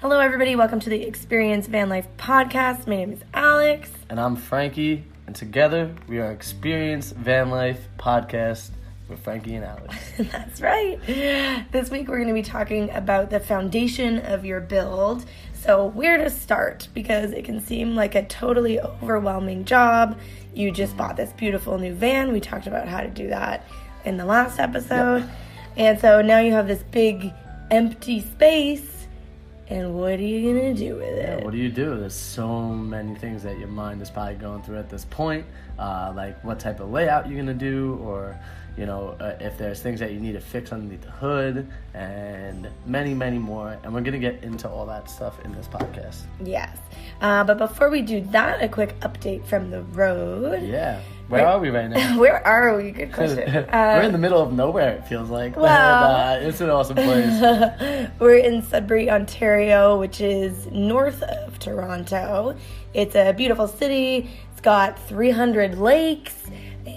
Hello, everybody. Welcome to the Experience Van Life podcast. My name is Alex. And I'm Frankie, and together we are Experience Van Life podcast with Frankie and Alex. That's right. This week we're going to be talking about the foundation of your build. So, where to start because it can seem like a totally overwhelming job. You just bought this beautiful new van. We talked about how to do that in the last episode. Yep. And so now you have this big empty space. And what are you to do with it? What do you do? There's so many things that your mind is probably going through at this point, uh, like what type of layout you're gonna do, or you know uh, if there's things that you need to fix underneath the hood, and many, many more. And we're gonna get into all that stuff in this podcast. Yes. Uh, but before we do that, a quick update from the road. Yeah. Where are we right now? Where are we? Good question. We're in the middle of nowhere. It feels like. And, uh, it's an awesome place. We're in Sudbury, Ontario, which is north of Toronto. It's a beautiful city. It's got 300 lakes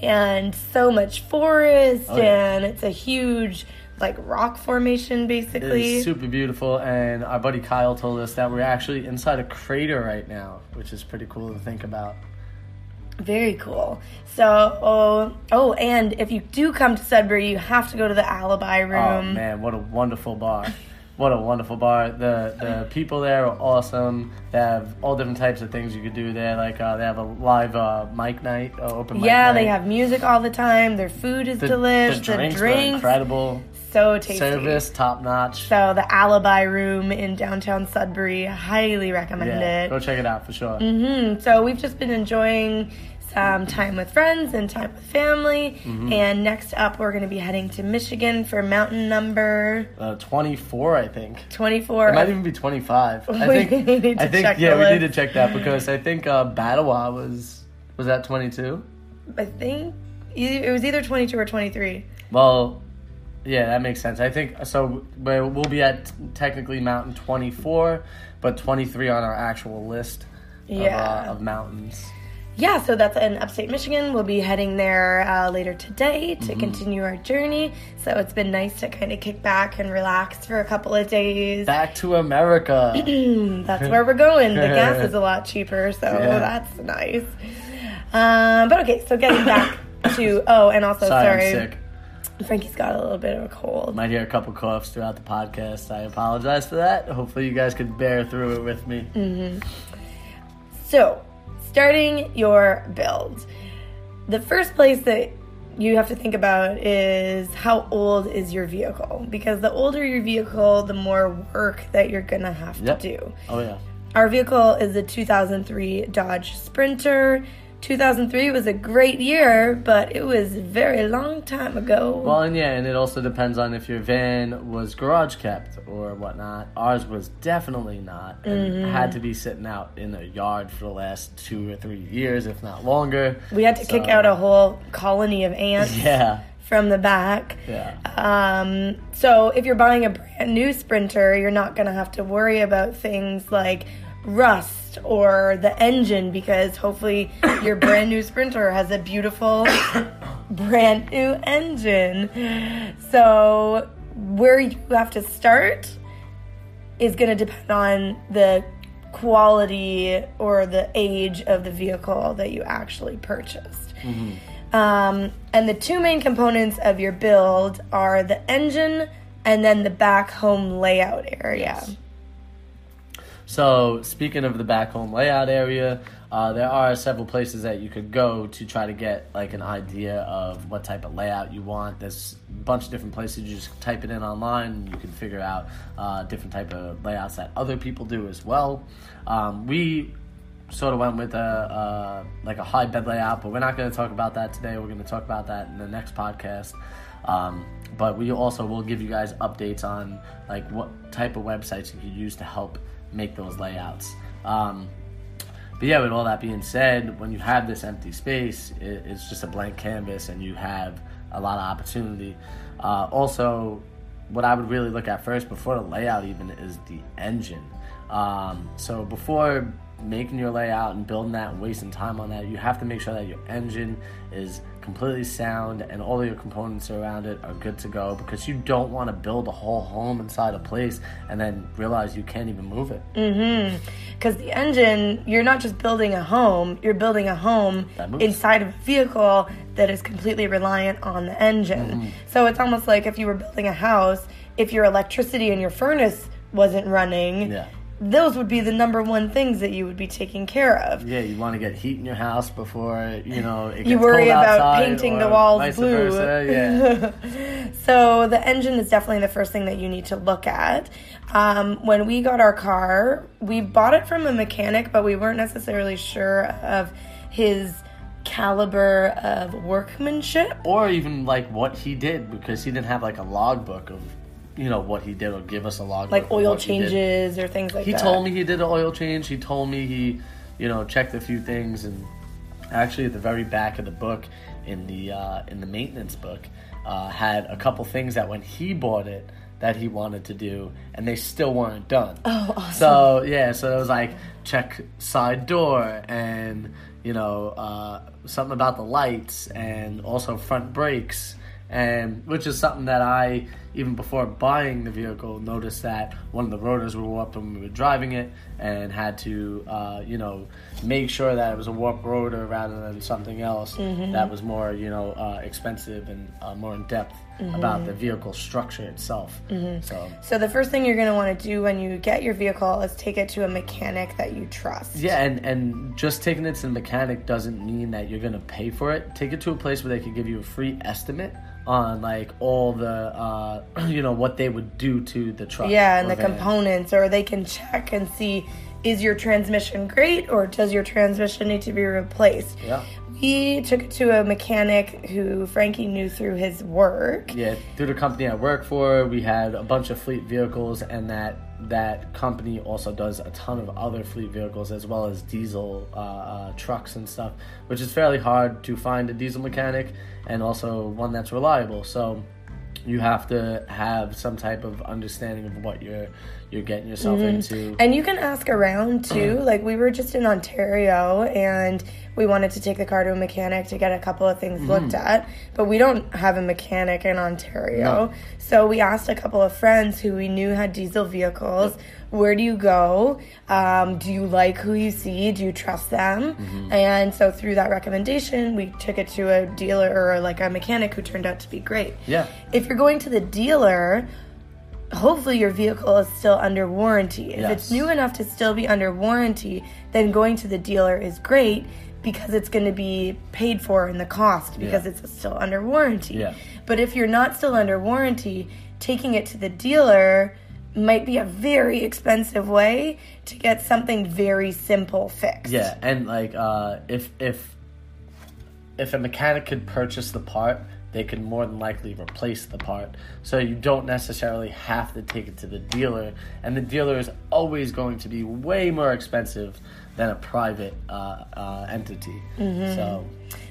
and so much forest, Oh, yeah. and it's a huge, like, rock formation, basically. It's super beautiful, and our buddy Kyle told us that we're actually inside a crater right now, which is pretty cool to think about. Very cool. So, oh, oh, and if you do come to Sudbury, you have to go to the Alibi Room. Oh man, what a wonderful bar! What a wonderful bar. The the people there are awesome. They have all different types of things you could do there. Like uh, they have a live uh, mic night, uh, open mic yeah, night. they have music all the time. Their food is the, delish. the drinks, the drinks incredible. so tasty. Service top notch. So the Alibi Room in downtown Sudbury, highly recommend Yeah, it. go check it out for sure. Mm-hmm. So we've just been enjoying some time with friends and time with family. Mm-hmm. And next up, we're going to be heading to Michigan for mountain number Uh, Twenty four, I think. 24. It might even be 25. I think. need to I think. yeah, we need to check that because I think uh, Badawa was was that 22. I think it was either 22 or 23. Well, yeah, that makes sense. I think so. We'll we'll be at technically mountain 24, but 23 on our actual list of, uh, of mountains. Yeah, so that's in upstate Michigan. We'll be heading there uh, later today Mm-hmm. to continue our journey. So it's been nice to kind of kick back and relax for a couple of days. Back to America. That's where we're going. The gas is a lot cheaper, so Yeah. that's nice. Um, but okay, so getting back to oh, and also Sorry, sorry. Frankie's got a little bit of a cold. Might hear a couple coughs throughout the podcast. I apologize for that. Hopefully, you guys could bear through it with me. Mm. So, starting your build. The first place that you have to think about is how old is your vehicle? Because the older your vehicle, the more work that you're gonna have Yep. to do. Oh yeah. Our vehicle is a 2003 Dodge Sprinter. 2003 was a great year, but it was a very long time ago. Well, and yeah, and it also depends on if your van was garage kept or whatnot. Ours was definitely not, and Mm-hmm. had to be sitting out in a yard for the last two or three years, if not longer. we had to kick out a whole colony of ants Yeah, from the back. yeah, Um, so if you're buying a brand new Sprinter, you're not going to have to worry about things like rust or the engine because hopefully your brand new Sprinter has a beautiful brand new engine. So where you have to start is going to depend on the quality or the age of the vehicle that you actually purchased. Um, and the two main components of your build are the engine and then the back home layout area. So, speaking of the back home layout area, uh, there are several places that you could go to try to get like an idea of what type of layout you want. There's a bunch of different places. You just type it in online, and you can figure out uh, different type of layouts that other people do as well. Um, we sort of went with a uh, like a high bed layout, but we're not going to talk about that today. We're going to talk about that in the next podcast. Um, but we also will give you guys updates on like what type of websites you could use to help make those layouts. Um, but yeah, with all that being said, when you have this empty space, it, it's just a blank canvas, and you have a lot of opportunity. Uh, also, what I would really look at first before the layout even is the engine. Um, so before making your layout and building that and wasting time on that, you have to make sure that your engine is completely sound and all your components around it are good to go because you don't want to build a whole home inside a place and then realize you can't even move it. Mm-hmm. Because the engine, you're not just building a home, you're building a home inside of a vehicle that is completely reliant on the engine. Mm-hmm. So it's almost like if you were building a house, if your electricity and your furnace wasn't running, Yeah. Those would be the number one things that you would be taking care of. Yeah, you want to get heat in your house before you know it gets You worry about painting the walls blue. versa, Yeah, So the engine is definitely the first thing that you need to look at. Um, when we got our car, we bought it from a mechanic, but we weren't necessarily sure of his caliber of workmanship. or even like what he did because he didn't have like a logbook of you know what he did or give us a log Like oil what he did. changes or things like He that. He told me he did an oil change. He told me he, you know, checked a few things, and actually at the very back of the book, in the uh, in the maintenance book, uh, had a couple things that when he bought it that he wanted to do, and they still weren't done. Oh, awesome. So yeah, so it was like check side door and you know uh, something about the lights and also front brakes and which is something that I even before buying the vehicle noticed that one of the rotors were warped when we were driving it and had to uh, you know make sure that it was a warped rotor rather than something else that was more you know uh, expensive and uh, more in depth about the vehicle structure itself. So. So the first thing you're going to want to do when you get your vehicle is take it to a mechanic that you trust. Yeah, and and just taking it to the mechanic doesn't mean that you're gonna pay for it. Take it to a place where they can give you a free estimate on like all the uh, you know what they would do to the truck. Yeah, and the van. components, or they can check and see is your transmission great or does your transmission need to be replaced? Yeah, We took it to a mechanic who Frankie knew through his work. yeah. Through the company I work for, we had a bunch of fleet vehicles, and that that company also does a ton of other fleet vehicles as well as diesel uh, uh, trucks and stuff, which is fairly hard to find a diesel mechanic and also one that's reliable. So you have to have some type of understanding of what you're you're getting yourself into. And you can ask around too. Like we were just in Ontario and we wanted to take the car to a mechanic to get a couple of things Mm. looked at, but we don't have a mechanic in Ontario. No. So we asked a couple of friends who we knew had diesel vehicles. Where do you go? Um, do you like who you see? Do you trust them? Mm-hmm. And so through that recommendation, we took it to a dealer or like a mechanic who turned out to be great. Yeah. If you're going to the dealer, hopefully your vehicle is still under warranty. If it's new enough to still be under warranty, then going to the dealer is great because it's going to be paid for in the cost because Yeah. it's still under warranty. Yeah. But if you're not still under warranty, taking it to the dealer might be a very expensive way to get something very simple fixed. Yeah, and like uh, if if if a mechanic could purchase the part, they could more than likely replace the part. So you don't necessarily have to take it to the dealer, and the dealer is always going to be way more expensive than a private uh, uh, entity. So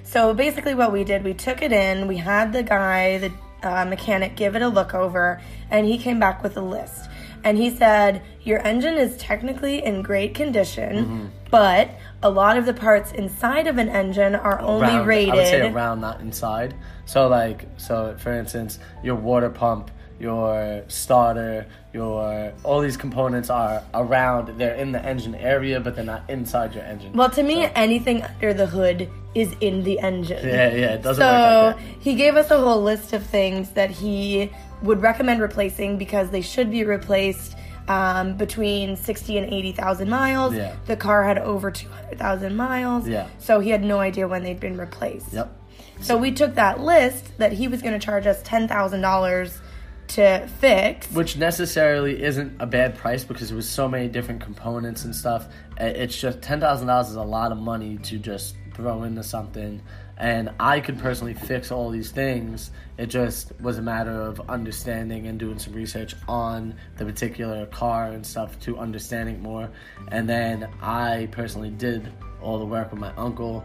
So basically, what we did, we took it in. We had the guy, the uh, mechanic, give it a look over, and he came back with a list. And he said, Your engine is technically in great condition, but a lot of the parts inside of an engine are only around- rated. I would say around, not inside. So like, so for instance, your water pump, your starter, your all these components are around. They're in the engine area, but they're not inside your engine. well, to me, anything under the hood is in the engine. yeah, yeah, it doesn't So work like he gave us a whole list of things that he would recommend replacing because they should be replaced um, between sixty and eighty thousand miles. Yeah. The car had over two hundred thousand miles. Yeah. So he had no idea when they'd been replaced. Yep. So we took that list that he was going to charge us ten thousand dollars to fix. Which necessarily isn't a bad price because it was so many different components and stuff. It's just ten thousand dollars is a lot of money to just throw into something. And I could personally fix all these things. It just was a matter of understanding and doing some research on the particular car and stuff to understanding more. And then I personally did all the work with my uncle,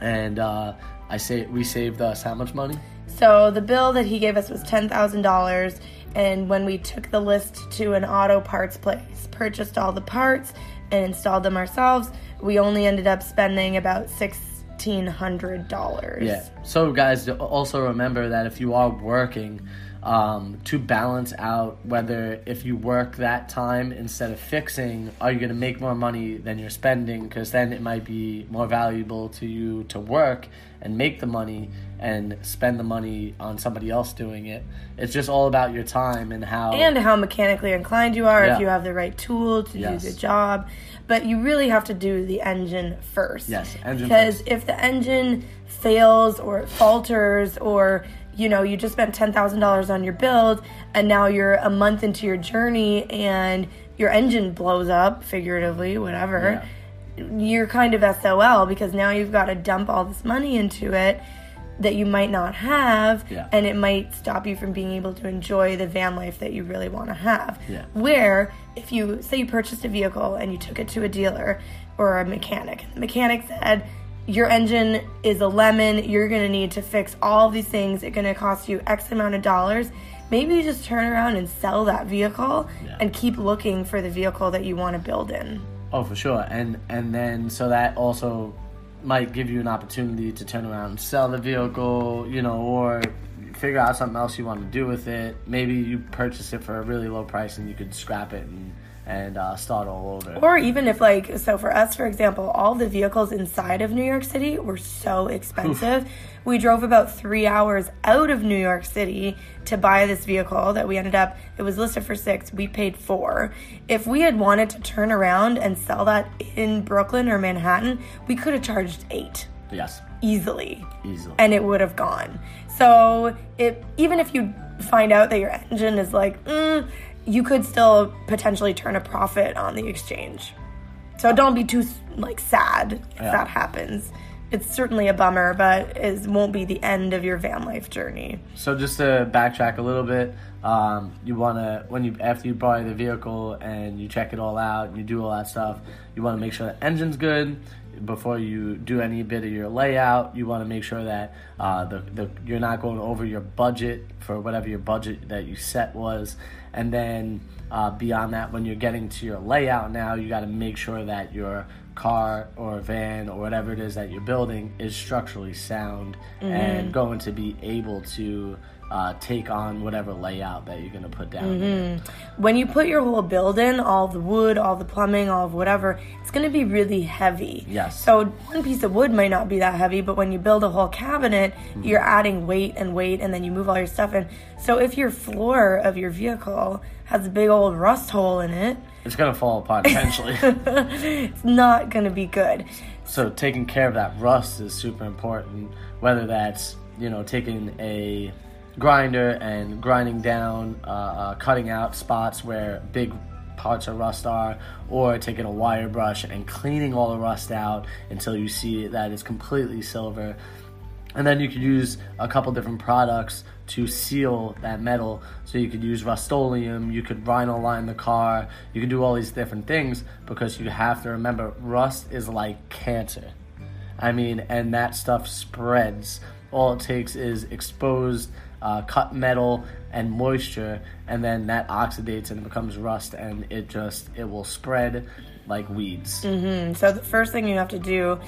and uh, I say we saved us how much money? So the bill that he gave us was ten thousand dollars, and when we took the list to an auto parts place, purchased all the parts and installed them ourselves, we only ended up spending about six eighteen hundred dollars. Yeah. So, guys, also remember that if you are working, um, to balance out whether if you work that time instead of fixing, are you going to make more money than you're spending? Because then it might be more valuable to you to work and make the money and spend the money on somebody else doing it. It's just all about your time and how. and how mechanically inclined you are Yeah. if you have the right tool to Yes. do the job but you really have to do the engine first Yes, engine because first. if the engine fails or falters or you know you just spent $10000 on your build and now you're a month into your journey and your engine blows up figuratively whatever Yeah. you're kind of SOL because now you've got to dump all this money into it that you might not have Yeah. and it might stop you from being able to enjoy the van life that you really want to have. Yeah. Where if you say you purchased a vehicle and you took it to a dealer or a mechanic, the mechanic said your engine is a lemon, you're going to need to fix all these things, it's going to cost you X amount of dollars. Maybe you just turn around and sell that vehicle Yeah. and keep looking for the vehicle that you want to build in. Oh, for sure, and and then so that also might give you an opportunity to turn around and sell the vehicle, you know, or figure out something else you want to do with it. Maybe you purchase it for a really low price and you could scrap it and and uh, start all over. Or even if, like, so for us, for example, all the vehicles inside of New York City were so expensive. We drove about three hours out of New York City to buy this vehicle that we ended up, it was listed for six, we paid four. If we had wanted to turn around and sell that in Brooklyn or Manhattan, we could have charged eight yes, easily easily. and it would have gone. So it even if you find out that your engine is like, mm, you could still potentially turn a profit on the exchange. So don't be too like sad if Yeah. that happens. It's certainly a bummer, but it won't be the end of your van life journey. So just to backtrack a little bit, um, you want to when you after you buy the vehicle and you check it all out and you do all that stuff, you want to make sure the engine's good before you do any bit of your layout. You want to make sure that uh, the, the you're not going over your budget for whatever your budget that you set was, and then uh, beyond that, when you're getting to your layout now, you got to make sure that your car or van or whatever it is that you're building is structurally sound and going to be able to uh, take on whatever layout that you're going to put down. there. When you put your whole build in, all the wood, all the plumbing, all of whatever, it's going to be really heavy. Yes. So one piece of wood might not be that heavy, but when you build a whole cabinet, Mm-hmm. you're adding weight and weight, and then you move all your stuff in. So if your floor of your vehicle has a big old rust hole in it, It's going to fall apart eventually. it's not going to be good. so taking care of that rust is super important whether that's you know taking a grinder and grinding down uh, uh, cutting out spots where big parts of rust are or taking a wire brush and cleaning all the rust out until you see that it's completely silver and then you could use a couple different products to seal that metal. So you could use Rust-Oleum, you could vinyl line the car, you could do all these different things because you have to remember rust is like cancer. I mean, and that stuff spreads. All it takes is exposed uh, cut metal and moisture, and then that oxidates and it becomes rust, and it just it will spread like weeds. And so the first thing you have to do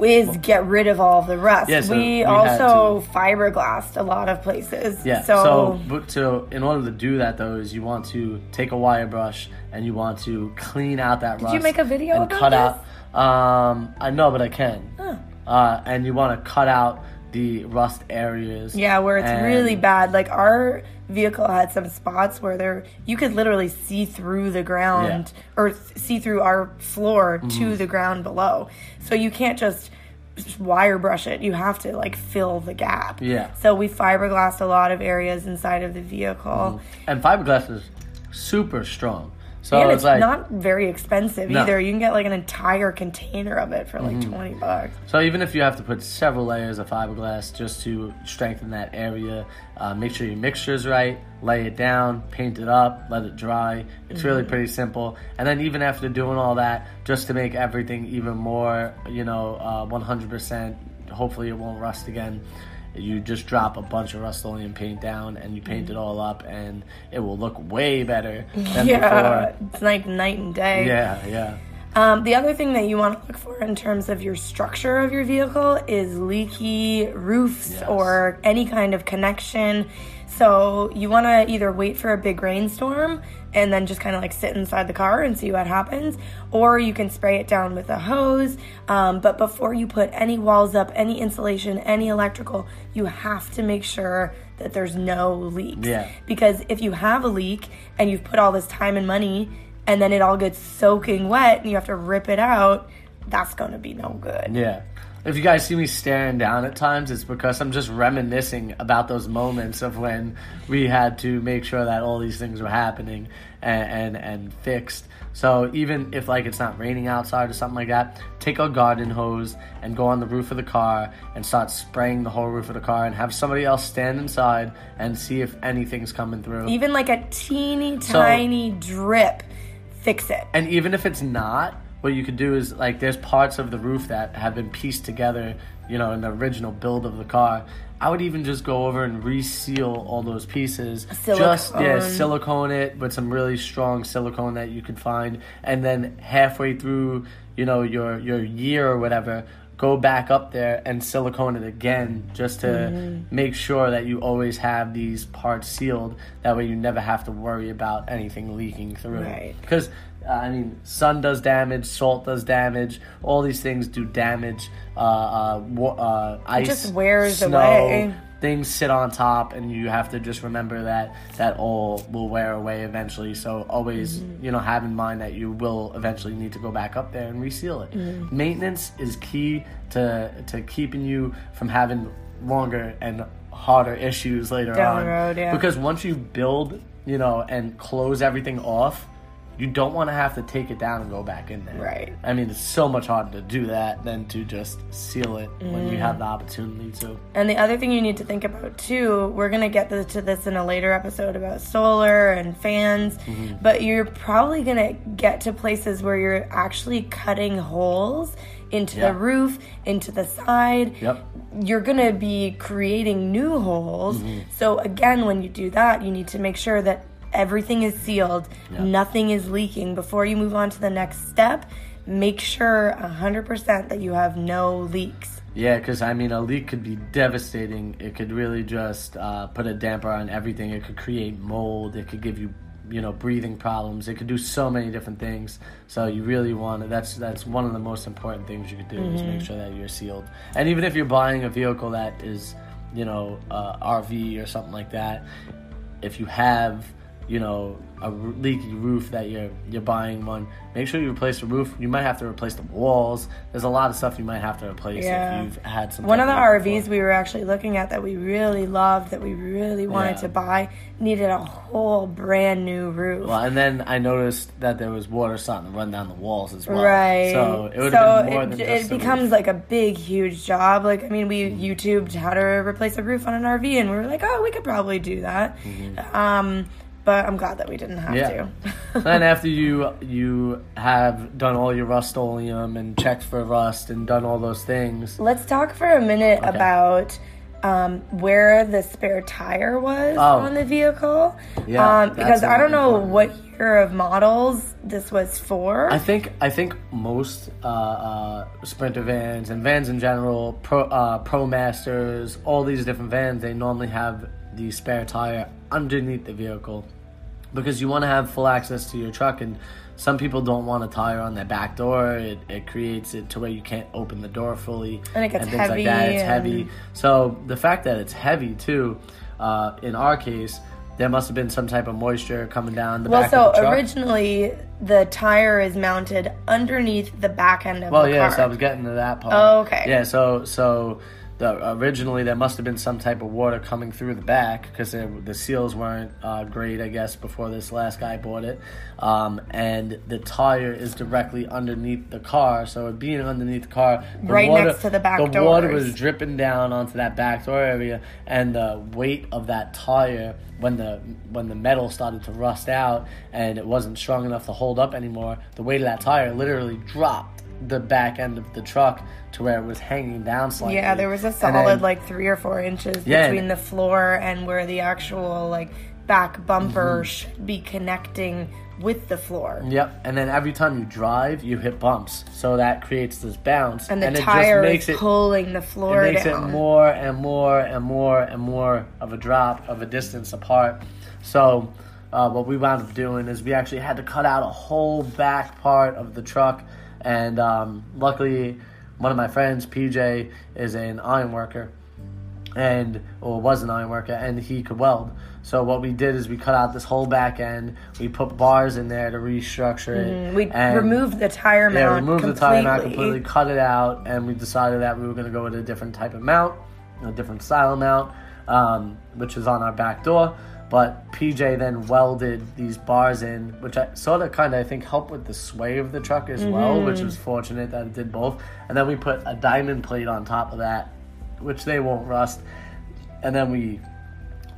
is get rid of all of the rust. Yeah, so we, we also fiberglassed a lot of places. Yeah. So, So, in order to do that though, is you want to take a wire brush and you want to clean out that rust. Did you make a video and cut this? out? Um, I know, but I can. Huh. Uh, and you want to cut out the rust areas. Yeah, where it's and- really bad. Like our vehicle had some spots where there you could literally see through the ground or see through our floor Mm-hmm. to the ground below. So you can't just wire brush it. You have to like fill the gap. Yeah. So we fiberglassed a lot of areas inside of the vehicle. And fiberglass is super strong. So and it's, like not very expensive No. either. You can get like an entire container of it for like Mm-hmm. 20 bucks. So even if you have to put several layers of fiberglass just to strengthen that area, uh, make sure your mixture is right, lay it down, paint it up, let it dry. It's really pretty simple. And then even after doing all that, just to make everything even more, you know, uh, 100%, hopefully it won't rust again. You just drop a bunch of Rust-Oleum paint down and you paint it all up, and it will look way better than Yeah, before. it's like night and day. Yeah, yeah. Um, the other thing that you want to look for in terms of your structure of your vehicle is leaky roofs Yes. or any kind of connection. So you want to either wait for a big rainstorm and then just kind of like sit inside the car and see what happens, or you can spray it down with a hose. Um, but before you put any walls up, any insulation, any electrical, you have to make sure that there's no leaks. Yeah. Because if you have a leak and you've put all this time and money and then it all gets soaking wet and you have to rip it out, that's going to be no good. Yeah. If you guys see me staring down at times, it's because I'm just reminiscing about those moments of when we had to make sure that all these things were happening and and, and fixed. So even if like it's not raining outside or something like that, take a garden hose and go on the roof of the car and start spraying the whole roof of the car and have somebody else stand inside and see if anything's coming through. Even like a teeny tiny drip, fix it. And even if it's not, what you could do is like there's parts of the roof that have been pieced together, you know, in the original build of the car. I would even just go over and reseal all those pieces. Just yeah, Silicone. silicone it with some really strong silicone that you could find, and then halfway through, you know, your your year or whatever, go back up there and silicone it again, just to Mm-hmm. make sure that you always have these parts sealed. That way, you never have to worry about anything leaking through. Right. Because uh, I mean, sun does damage, salt does damage. All these things do damage. Uh, uh, wa- uh, ice, just wears snow, away. Things sit on top, and you have to just remember that that all will wear away eventually. So always, Mm-hmm. you know, have in mind that you will eventually need to go back up there and reseal it. Mm-hmm. Maintenance is key to to keeping you from having longer and harder issues later Down on. road, yeah. Because once you build, you know, and close everything off, you don't want to have to take it down and go back in there. Right. I mean, it's so much harder to do that than to just seal it when you Mm. have the opportunity to. And the other thing you need to think about too, we're gonna get to to this in a later episode about solar and fans, Mm-hmm. but you're probably gonna get to places where you're actually cutting holes into Yeah. the roof, into the side. Yep. You're gonna be creating new holes. Mm-hmm. So again, when you do that, you need to make sure that everything is sealed, Yeah. nothing is leaking before you move on to the next step. Make sure 100% that you have no leaks. Yeah, because I mean, a leak could be devastating. It could really just uh, put a damper on everything. It could create mold. It could give you, you know, breathing problems. It could do so many different things. So you really want to. That's that's one of the most important things you could do is make sure that you're sealed. And even if you're buying a vehicle that is, you know, uh, RV or something like that, if you have you know a leaky roof that you're you're buying one make sure you replace the roof you might have to replace the walls there's a lot of stuff you might have to replace Yeah. if you've had some One of the RVs we were actually looking at that we really loved, that we really wanted Yeah. to buy, needed a whole brand new roof. well and then i noticed that there was water starting to run down the walls as well Right. so it would so have been more it, than just the becomes roof. like a big, huge job. Like, I mean, we YouTubed how to replace a roof on an RV, and we were like, oh, we could probably do that. Um, but I'm glad that we didn't have. Yeah. to. and after you you have done all your rust-oleum and checked for rust and done all those things Let's talk for a minute about um, where the spare tire was Oh. on the vehicle. Yeah, um, because I don't know important. what year of models this was for. I think I think most uh, uh, sprinter vans and vans in general, pro uh, ProMasters, all these different vans, they normally have the spare tire underneath the vehicle because you want to have full access to your truck and some people don't want a tire on their back door it, it creates it to where you can't open the door fully And it gets things like that it's and- heavy so the fact that it's heavy too uh, in our case there must have been some type of moisture coming down the well, back so of the truck originally the tire is mounted underneath the back end of the Well, the yes, car. I was getting to that part. Oh, okay. Yeah, so so the originally there must have been some type of water coming through the back because the seals weren't uh, great, I guess, before this last guy bought it. Um, and the tire is directly underneath the car, so it being underneath the car, the Right water, next to the back door, the water was dripping down onto that back door area, and the weight of that tire when the when the metal started to rust out and it wasn't strong enough to hold up anymore, the weight of that tire literally dropped the back end of the truck to where it was hanging down slightly. Yeah, there was a solid then- like three or four inches Yeah, between and- the floor and where the actual like back bumper Mm-hmm. should be connecting with the floor. Yep. And then every time you drive, you hit bumps, so that creates this bounce, And the it tire just makes is it pulling the floor. it makes down. it more and more and more and more of a drop of a distance apart. So, uh, what we wound up doing is we actually had to cut out a whole back part of the truck, and um, luckily, one of my friends, PJ, is an iron worker, and or was an iron worker, and he could weld. So what we did is we cut out this whole back end. We put bars in there to restructure it. Mm-hmm. We removed the tire mount yeah, removed completely. the tire mount completely, cut it out, and we decided that we were going to go with a different type of mount, a different style mount, um, which is on our back door. But PJ then welded these bars in, which I sort of kind of I think helped with the sway of the truck as well, Mm-hmm. which was fortunate that it did both. And then we put a diamond plate on top of that, which they won't rust. And then we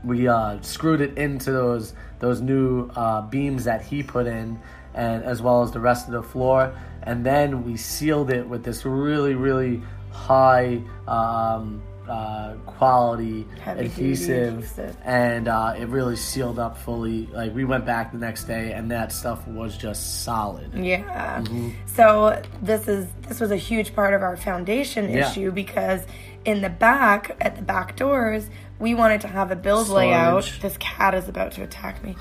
we uh, screwed it into those those new uh, beams that he put in, and as well as the rest of the floor. And then we sealed it with this really really high um, uh, quality adhesive, adhesive. and uh, it really sealed up fully. Like we went back the next day, and that stuff was just solid. Yeah. Mm-hmm. So this is this was a huge part of our foundation Yeah. issue because in the back at the back doors we wanted to have a build layout. This cat is about to attack me.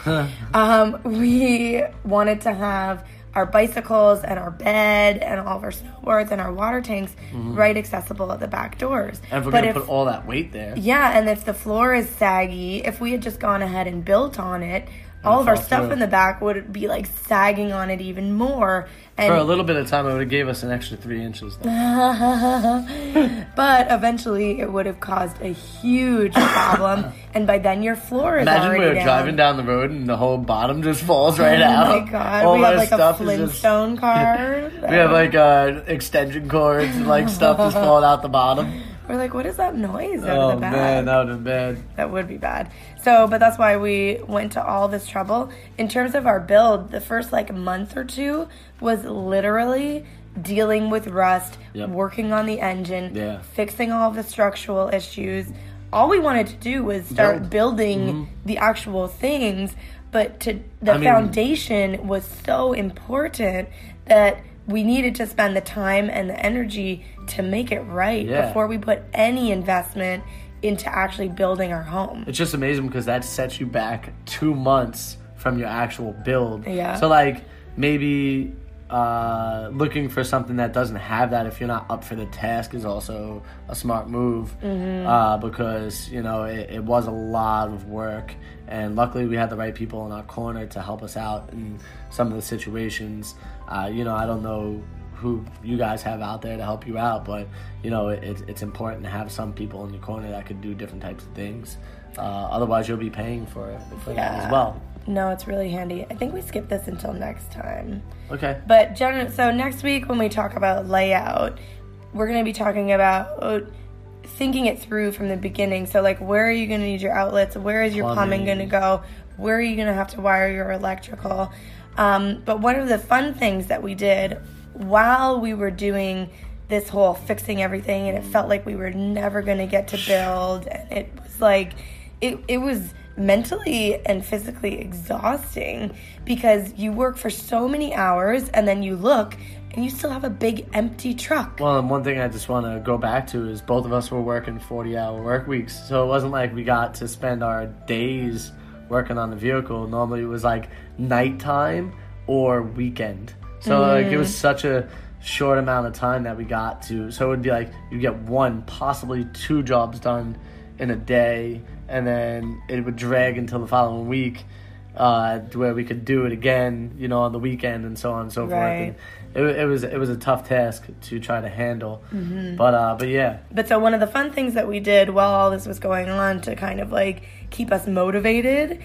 um, we wanted to have our bicycles and our bed and all of our snowboards and our water tanks right accessible at the back doors. Mm-hmm. And if we're But gonna if- put all that weight there, yeah, and if the floor is saggy, if we had just gone ahead and built on it, all of our stuff through. in the back would be like sagging on it even more. And for a little bit of time, it would have gave us an extra three inches. Though. but eventually it would have caused a huge problem and by then your floor is Imagine we were down. driving down the road and the whole bottom just falls right oh out. Oh my god All we have like a is just- flintstone car We have like uh, extension cords and like stuff just falling out the bottom. we're like what is that noise out Oh of the back man, that would have been bad. that would be bad. So, but that's why we went to all this trouble. In terms of our build, the first like month or two was literally dealing with rust, Yep. working on the engine, Yeah. fixing all the structural issues. All we wanted to do was start Build. building mm-hmm. the actual things, but to the I mean- foundation was so important that we needed to spend the time and the energy to make it right Yeah. before we put any investment into actually building our home. It's just amazing because that sets you back two months from your actual build. Yeah. So like maybe uh, looking for something that doesn't have that if you're not up for the task is also a smart move Mm-hmm. uh, because you know it, it was a lot of work and luckily we had the right people in our corner to help us out in some of the situations. Uh, you know I don't know who you guys have out there to help you out, but you know it, it's important to have some people in your corner that could do different types of things. Uh, otherwise, you'll be paying for it for that as well. No, it's really handy. I think we skip this until next time. Okay. But gen- so next week when we talk about layout, we're going to be talking about thinking it through from the beginning. So like where are you going to need your outlets? Where is your plumbing, Plumbing. going to go? Where are you going to have to wire your electrical? Um, but one of the fun things that we did while we were doing this whole fixing everything and it felt like we were never going to get to build and it was like it, it was mentally and physically exhausting because you work for so many hours and then you look and you still have a big empty truck. Well, and one thing I just want to go back to is both of us were working 40 hour work weeks. So it wasn't like we got to spend our days working on the vehicle. Normally it was like nighttime or weekend. So like it was such a short amount of time that we got to. So it would be like you get one, possibly two jobs done in a day, and then it would drag until the following week, uh, to where we could do it again, you know, on the weekend and so on and so forth. Right. And it, it was it was a tough task to try to handle, but uh, but yeah, But so one of the fun things that we did while all this was going on to kind of like keep us motivated,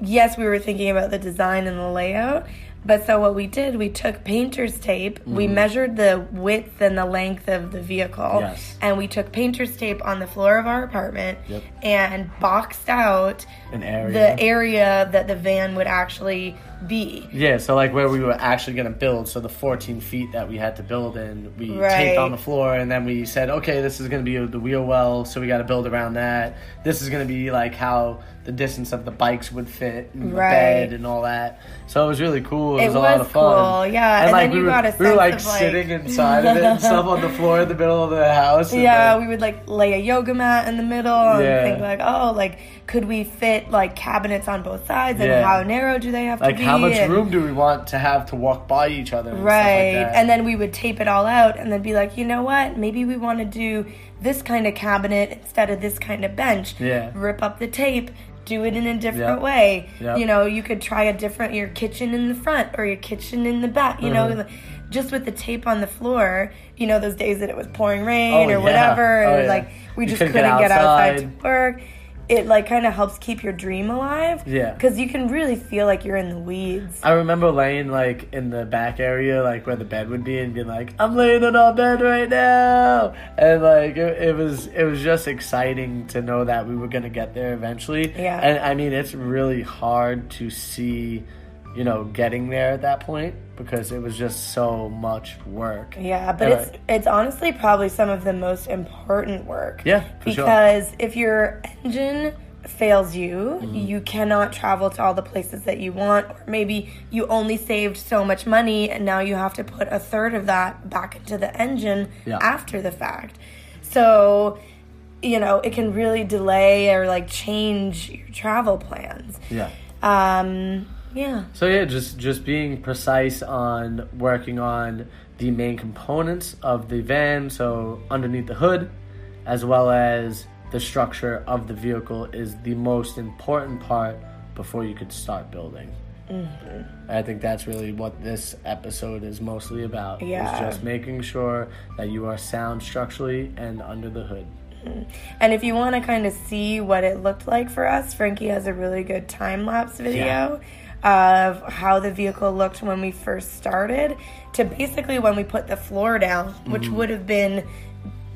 yes, we were thinking about the design and the layout. But so what we did, we took painter's tape, we mm-hmm. measured the width and the length of the vehicle, Yes. and we took painter's tape on the floor of our apartment Yep. and boxed out area. the area that the van would actually be. Yeah, so like where we were actually gonna build, so the 14 feet that we had to build in, we Right. taped on the floor, and then we said, okay, this is gonna be the wheel well, so we got to build around that. This is gonna be like how the distance of the bikes would fit, and the Right. bed, and all that. So it was really cool. It, It was a lot was of fun. cool, yeah, and then we you were, got a we were like of, like- sitting inside of it and stuff on the floor in the middle of the house. Yeah, then- we would like lay a yoga mat in the middle and Yeah. think like, oh, like could we fit like cabinets on both sides and Yeah. how narrow do they have like to be? Like how much and- room do we want to have to walk by each other? And Right. Stuff like that. and then we would tape it all out and then be like, you know what? Maybe we want to do this kind of cabinet instead of this kind of bench. Yeah. Rip up the tape. Do it in a different Yep. way. Yep. You know, you could try a different your kitchen in the front or your kitchen in the back. You Mhm. know, just with the tape on the floor. You know, those days that it was pouring rain Oh, or yeah. whatever, Oh, or yeah. like we You just couldn't couldn't, get get outside outside. to work. It like kind of helps keep your dream alive. Yeah. Because you can really feel like you're in the weeds. I remember laying like in the back area, like where the bed would be, and being like, "I'm laying in our bed right now," and like it, it was, it was just exciting to know that we were gonna get there eventually. Yeah. And I mean, it's really hard to see, you know, getting there at that point because it was just so much work. Yeah, but And, it's like, it's honestly probably some of the most important work. Yeah, for sure. because if your engine fails you, Mm-hmm. you cannot travel to all the places that you want, or maybe you only saved so much money and now you have to put a third of that back into the engine Yeah. after the fact. So, you know, it can really delay or like change your travel plans. yeah. Um, yeah. So yeah, just just being precise on working on the main components of the van. So underneath the hood, as well as the structure of the vehicle, is the most important part before you could start building. Mm-hmm. I think that's really what this episode is mostly about. Yeah. Is just making sure that you are sound structurally and under the hood. And if you want to kind of see what it looked like for us, Frankie has a really good time lapse video of how the vehicle looked when we first started to basically when we put the floor down, which Mm-hmm. would have been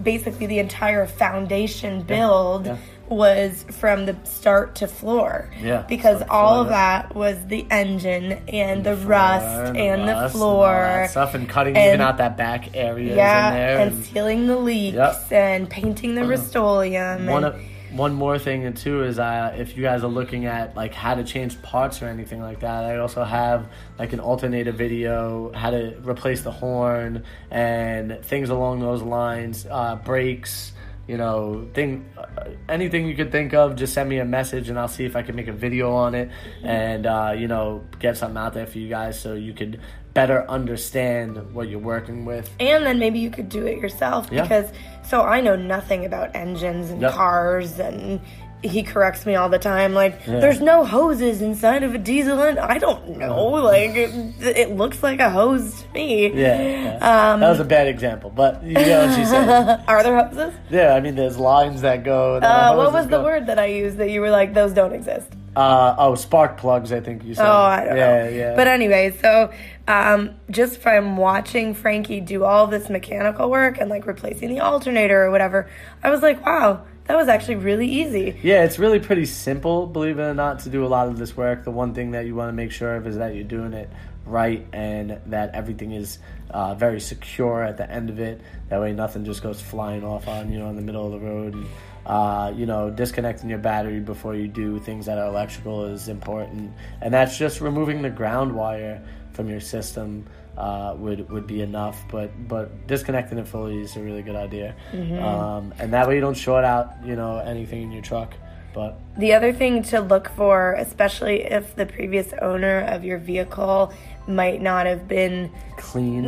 basically the entire foundation build yeah. was from the start to floor. Yeah, Because all floor, of yeah. that was the engine and the, floor rust and, the rust floor. that stuff and cutting and- even out that back area yeah, in there and, sealing the leaks Yep. And painting the Rust-Oleum. one and- of, one more thing and too is uh, if you guys are looking at like how to change parts or anything like that, I also have like an alternator video, how to replace the horn and things along those lines, uh, brakes. You know, thing, uh, anything you could think of, just send me a message and I'll see if I can make a video on it and uh, you know get something out there for you guys so you could better understand what you're working with. And then maybe you could do it yourself Yeah. because so I know nothing about engines and Yep. cars and he corrects me all the time like Yeah. there's no hoses inside of a diesel and I don't know like it, it looks like a hose to me. Yeah, yeah. Um, that was a bad example, but you know what she said. Are there hoses? Yeah, I mean, there's lines that go. Uh, what was the word that I used that you were like those don't exist? Uh, oh, spark plugs. I think you said. Oh, I don't yeah, know. Yeah, But anyway, so um, just from watching Frankie do all this mechanical work and like replacing the alternator or whatever, I was like, wow, that was actually really easy. yeah, it's really pretty simple, believe it or not, to do a lot of this work. The one thing that you want to make sure of is that you're doing it right and that everything is uh, very secure at the end of it. That way, nothing just goes flying off on you in the middle of the road. And, uh, you know, disconnecting your battery before you do things that are electrical is important, and that's just removing the ground wire from your system. Uh, would would be enough, but but disconnecting it fully is a really good idea, um, and that way you don't short out you know anything in your truck. But The other thing to look for, especially if the previous owner of your vehicle might not have been clean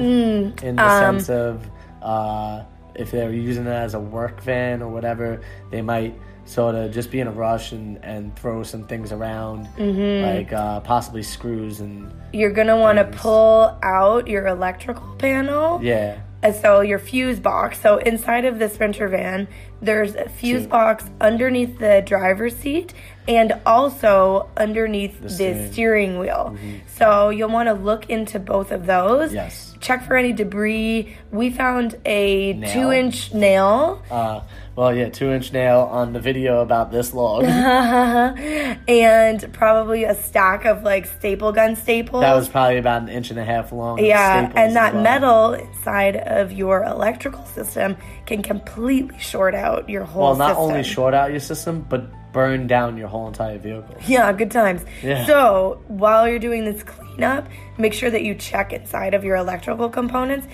in the um, sense of uh, if they were using it as a work van or whatever, they might sort of just be in a rush and, and throw some things around, Mm-hmm. like uh, possibly screws and you're gonna want to pull out your electrical panel. yeah, And so your fuse box. So inside of this Sprinter van, there's a fuse box underneath the driver's seat and also underneath the, steering. steering, wheel. So you'll want to look into both of those. Yes. Check for any debris. We found a Nail. two inch nail uh, well, yeah, two inch nail on the video about this log. and probably a stack of like staple gun staples. that was probably about an inch and a half long. Yeah, and that well. metal inside of your electrical system can completely short out your whole Well, not system. only short out your system, but burn down your whole entire vehicle. Yeah, good times. Yeah. So while you're doing this cleanup, make sure that you check inside of your electrical components.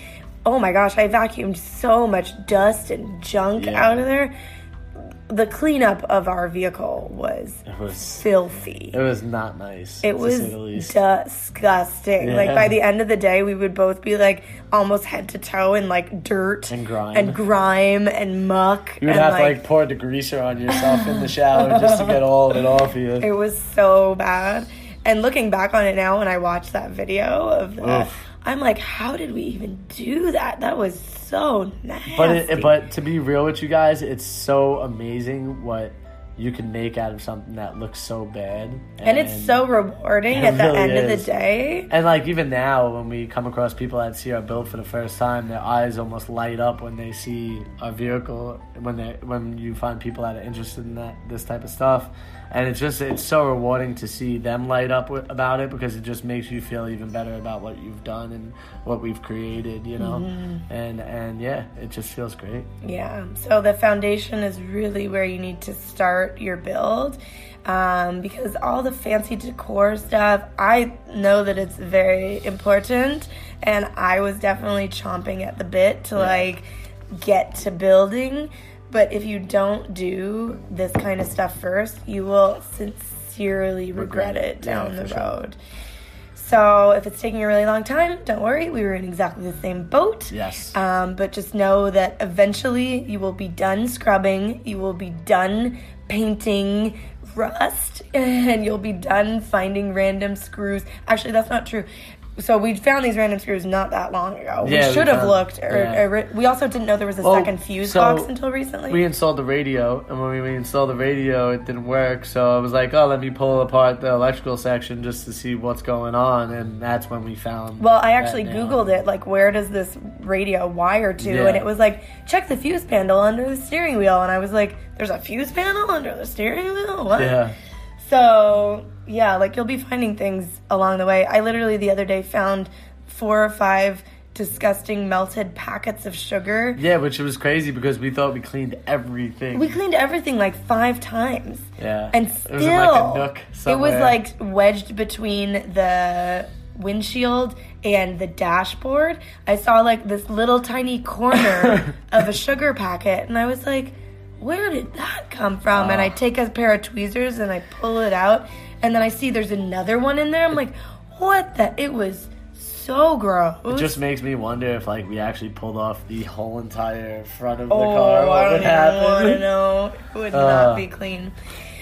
Oh my gosh, I vacuumed so much dust and junk Yeah. out of there. The cleanup of our vehicle was It was filthy. it was not nice. It was say the least. disgusting. Like by the end of the day, we would both be like almost head to toe in like dirt And grime. and grime and muck. You would and have to like pour degreaser on yourself in the shower just to get all of it off you. It was so bad. And looking back on it now, when I watched that video of that, Oof. I'm like, how did we even do that? That was so nasty. But it, but to be real with you guys, it's so amazing what you can make out of something that looks so bad. and it's so rewarding It at the really end of the day. And like even now, when we come across people that see our build for the first time, their eyes almost light up when they see our vehicle. When they when you find people that are interested in that this type of stuff, and it's just it's so rewarding to see them light up with, about it because it just makes you feel even better about what you've done and what we've created. You know, Mm-hmm. and and yeah, it just feels great. Yeah. So the foundation is really where you need to start your build. Um, because all the fancy decor stuff, I know that it's very important, and I was definitely chomping at the bit to like get to building. But if you don't do this kind of stuff first, you will sincerely regret, Regret it. down Yeah, the for sure. road. So if it's taking a really long time, don't worry. We were in exactly the same boat. Yes. Um, but just know that eventually you will be done scrubbing, you will be done painting rust, and you'll be done finding random screws. Actually, that's not true. So we found these random screws not that long ago. Yeah, we we should have found- looked. Or, yeah. or- we also didn't know there was a Well, second fuse so box until recently. we installed the radio, and when we installed the radio, it didn't work. So I was like, "Oh, let me pull apart the electrical section just to see what's going on." And that's when we found. Well, I actually. Googled it, like, where does this radio wire to? Yeah. And it was like, check the fuse panel under the steering wheel. And I was like, there's a fuse panel under the steering wheel? What? Yeah, So, yeah, like, you'll be finding things along the way. I literally the other day found four or five disgusting melted packets of sugar. yeah, which was crazy because we thought we cleaned everything. We cleaned everything like five times. yeah, And it still, was in like a nook. it was like wedged between the windshield and the dashboard. I saw like this little tiny corner of a sugar packet, and I was like, "Where did that come from?" And I take a pair of tweezers and I pull it out, and then I see there's another one in there. I'm like, "What the?" It was so gross. It just makes me wonder if like we actually pulled off the whole entire front of the Oh, car. I What don't would even want to happen? know. It would Uh, not be clean.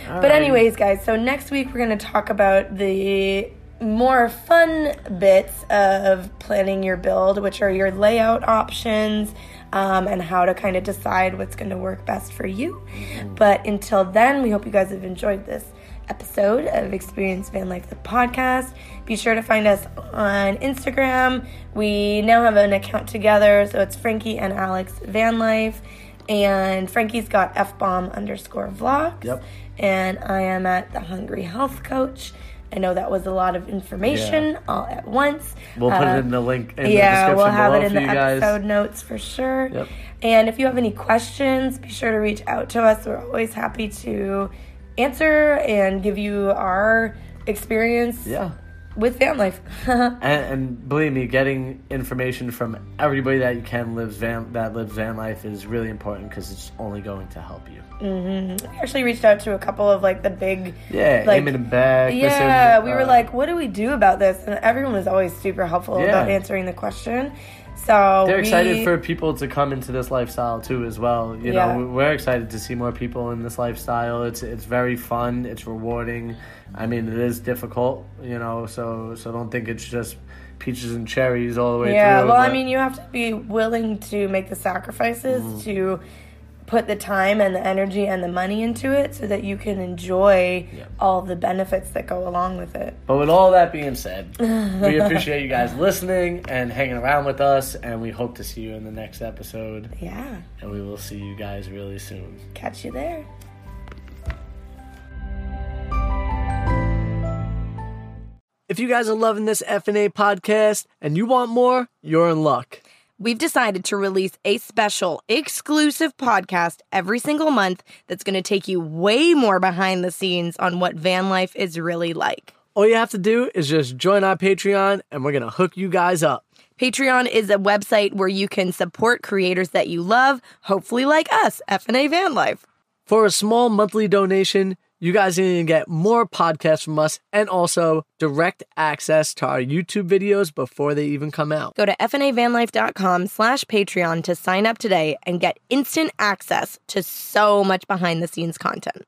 But Alright. anyways, guys, so next week we're going to talk about the more fun bits of planning your build, which are your layout options um, and how to kind of decide what's going to work best for you. But until then, we hope you guys have enjoyed this episode of Experience Van Life, the podcast. Be sure to find us on Instagram. We now have an account together, so it's Frankie and Alex Van Life. And Frankie's got F bomb underscore vlogs. Yep. And I am at the Hungry Health Coach. I know that was a lot of information all at once. We'll put Uh, it in the link in the yeah, description we'll have it in the you guys. episode notes for sure. Yep. And if you have any questions, be sure to reach out to us. We're always happy to answer and give you our experience Yeah. with van life. And, and believe me, getting information from everybody that you can lives van that lives van life is really important because it's only going to help you. we actually reached out to a couple of like the big Yeah, Like- Eamon and Bec. Yeah, we were uh, like, what do we do about this? And everyone was always super helpful Yeah. about answering the question. So They're we- excited for people to come into this lifestyle too, as well. You Yeah. know, we're excited to see more people in this lifestyle. It's it's very fun. It's rewarding. I mean, it is difficult. You know, so so don't think it's just peaches and cherries all the way Yeah, through. Yeah, well, I mean, you have to be willing to make the sacrifices Mm-hmm. to put the time and the energy and the money into it so that you can enjoy Yeah. all the benefits that go along with it. But with all that being said, we appreciate you guys listening and hanging around with us, and we hope to see you in the next episode. Yeah, And we will see you guys really soon. catch you there. If you guys are loving this F&A podcast and you want more, you're in luck. We've decided to release a special exclusive podcast every single month that's going to take you way more behind the scenes on what van life is really like. All you have to do is just join our Patreon and we're going to hook you guys up. Patreon is a website where you can support creators that you love, hopefully like us, FNA Van Life. For a small monthly donation, you guys are going to get more podcasts from us and also direct access to our YouTube videos before they even come out. Go to fnavanlife.com slash Patreon to sign up today and get instant access to so much behind the scenes content.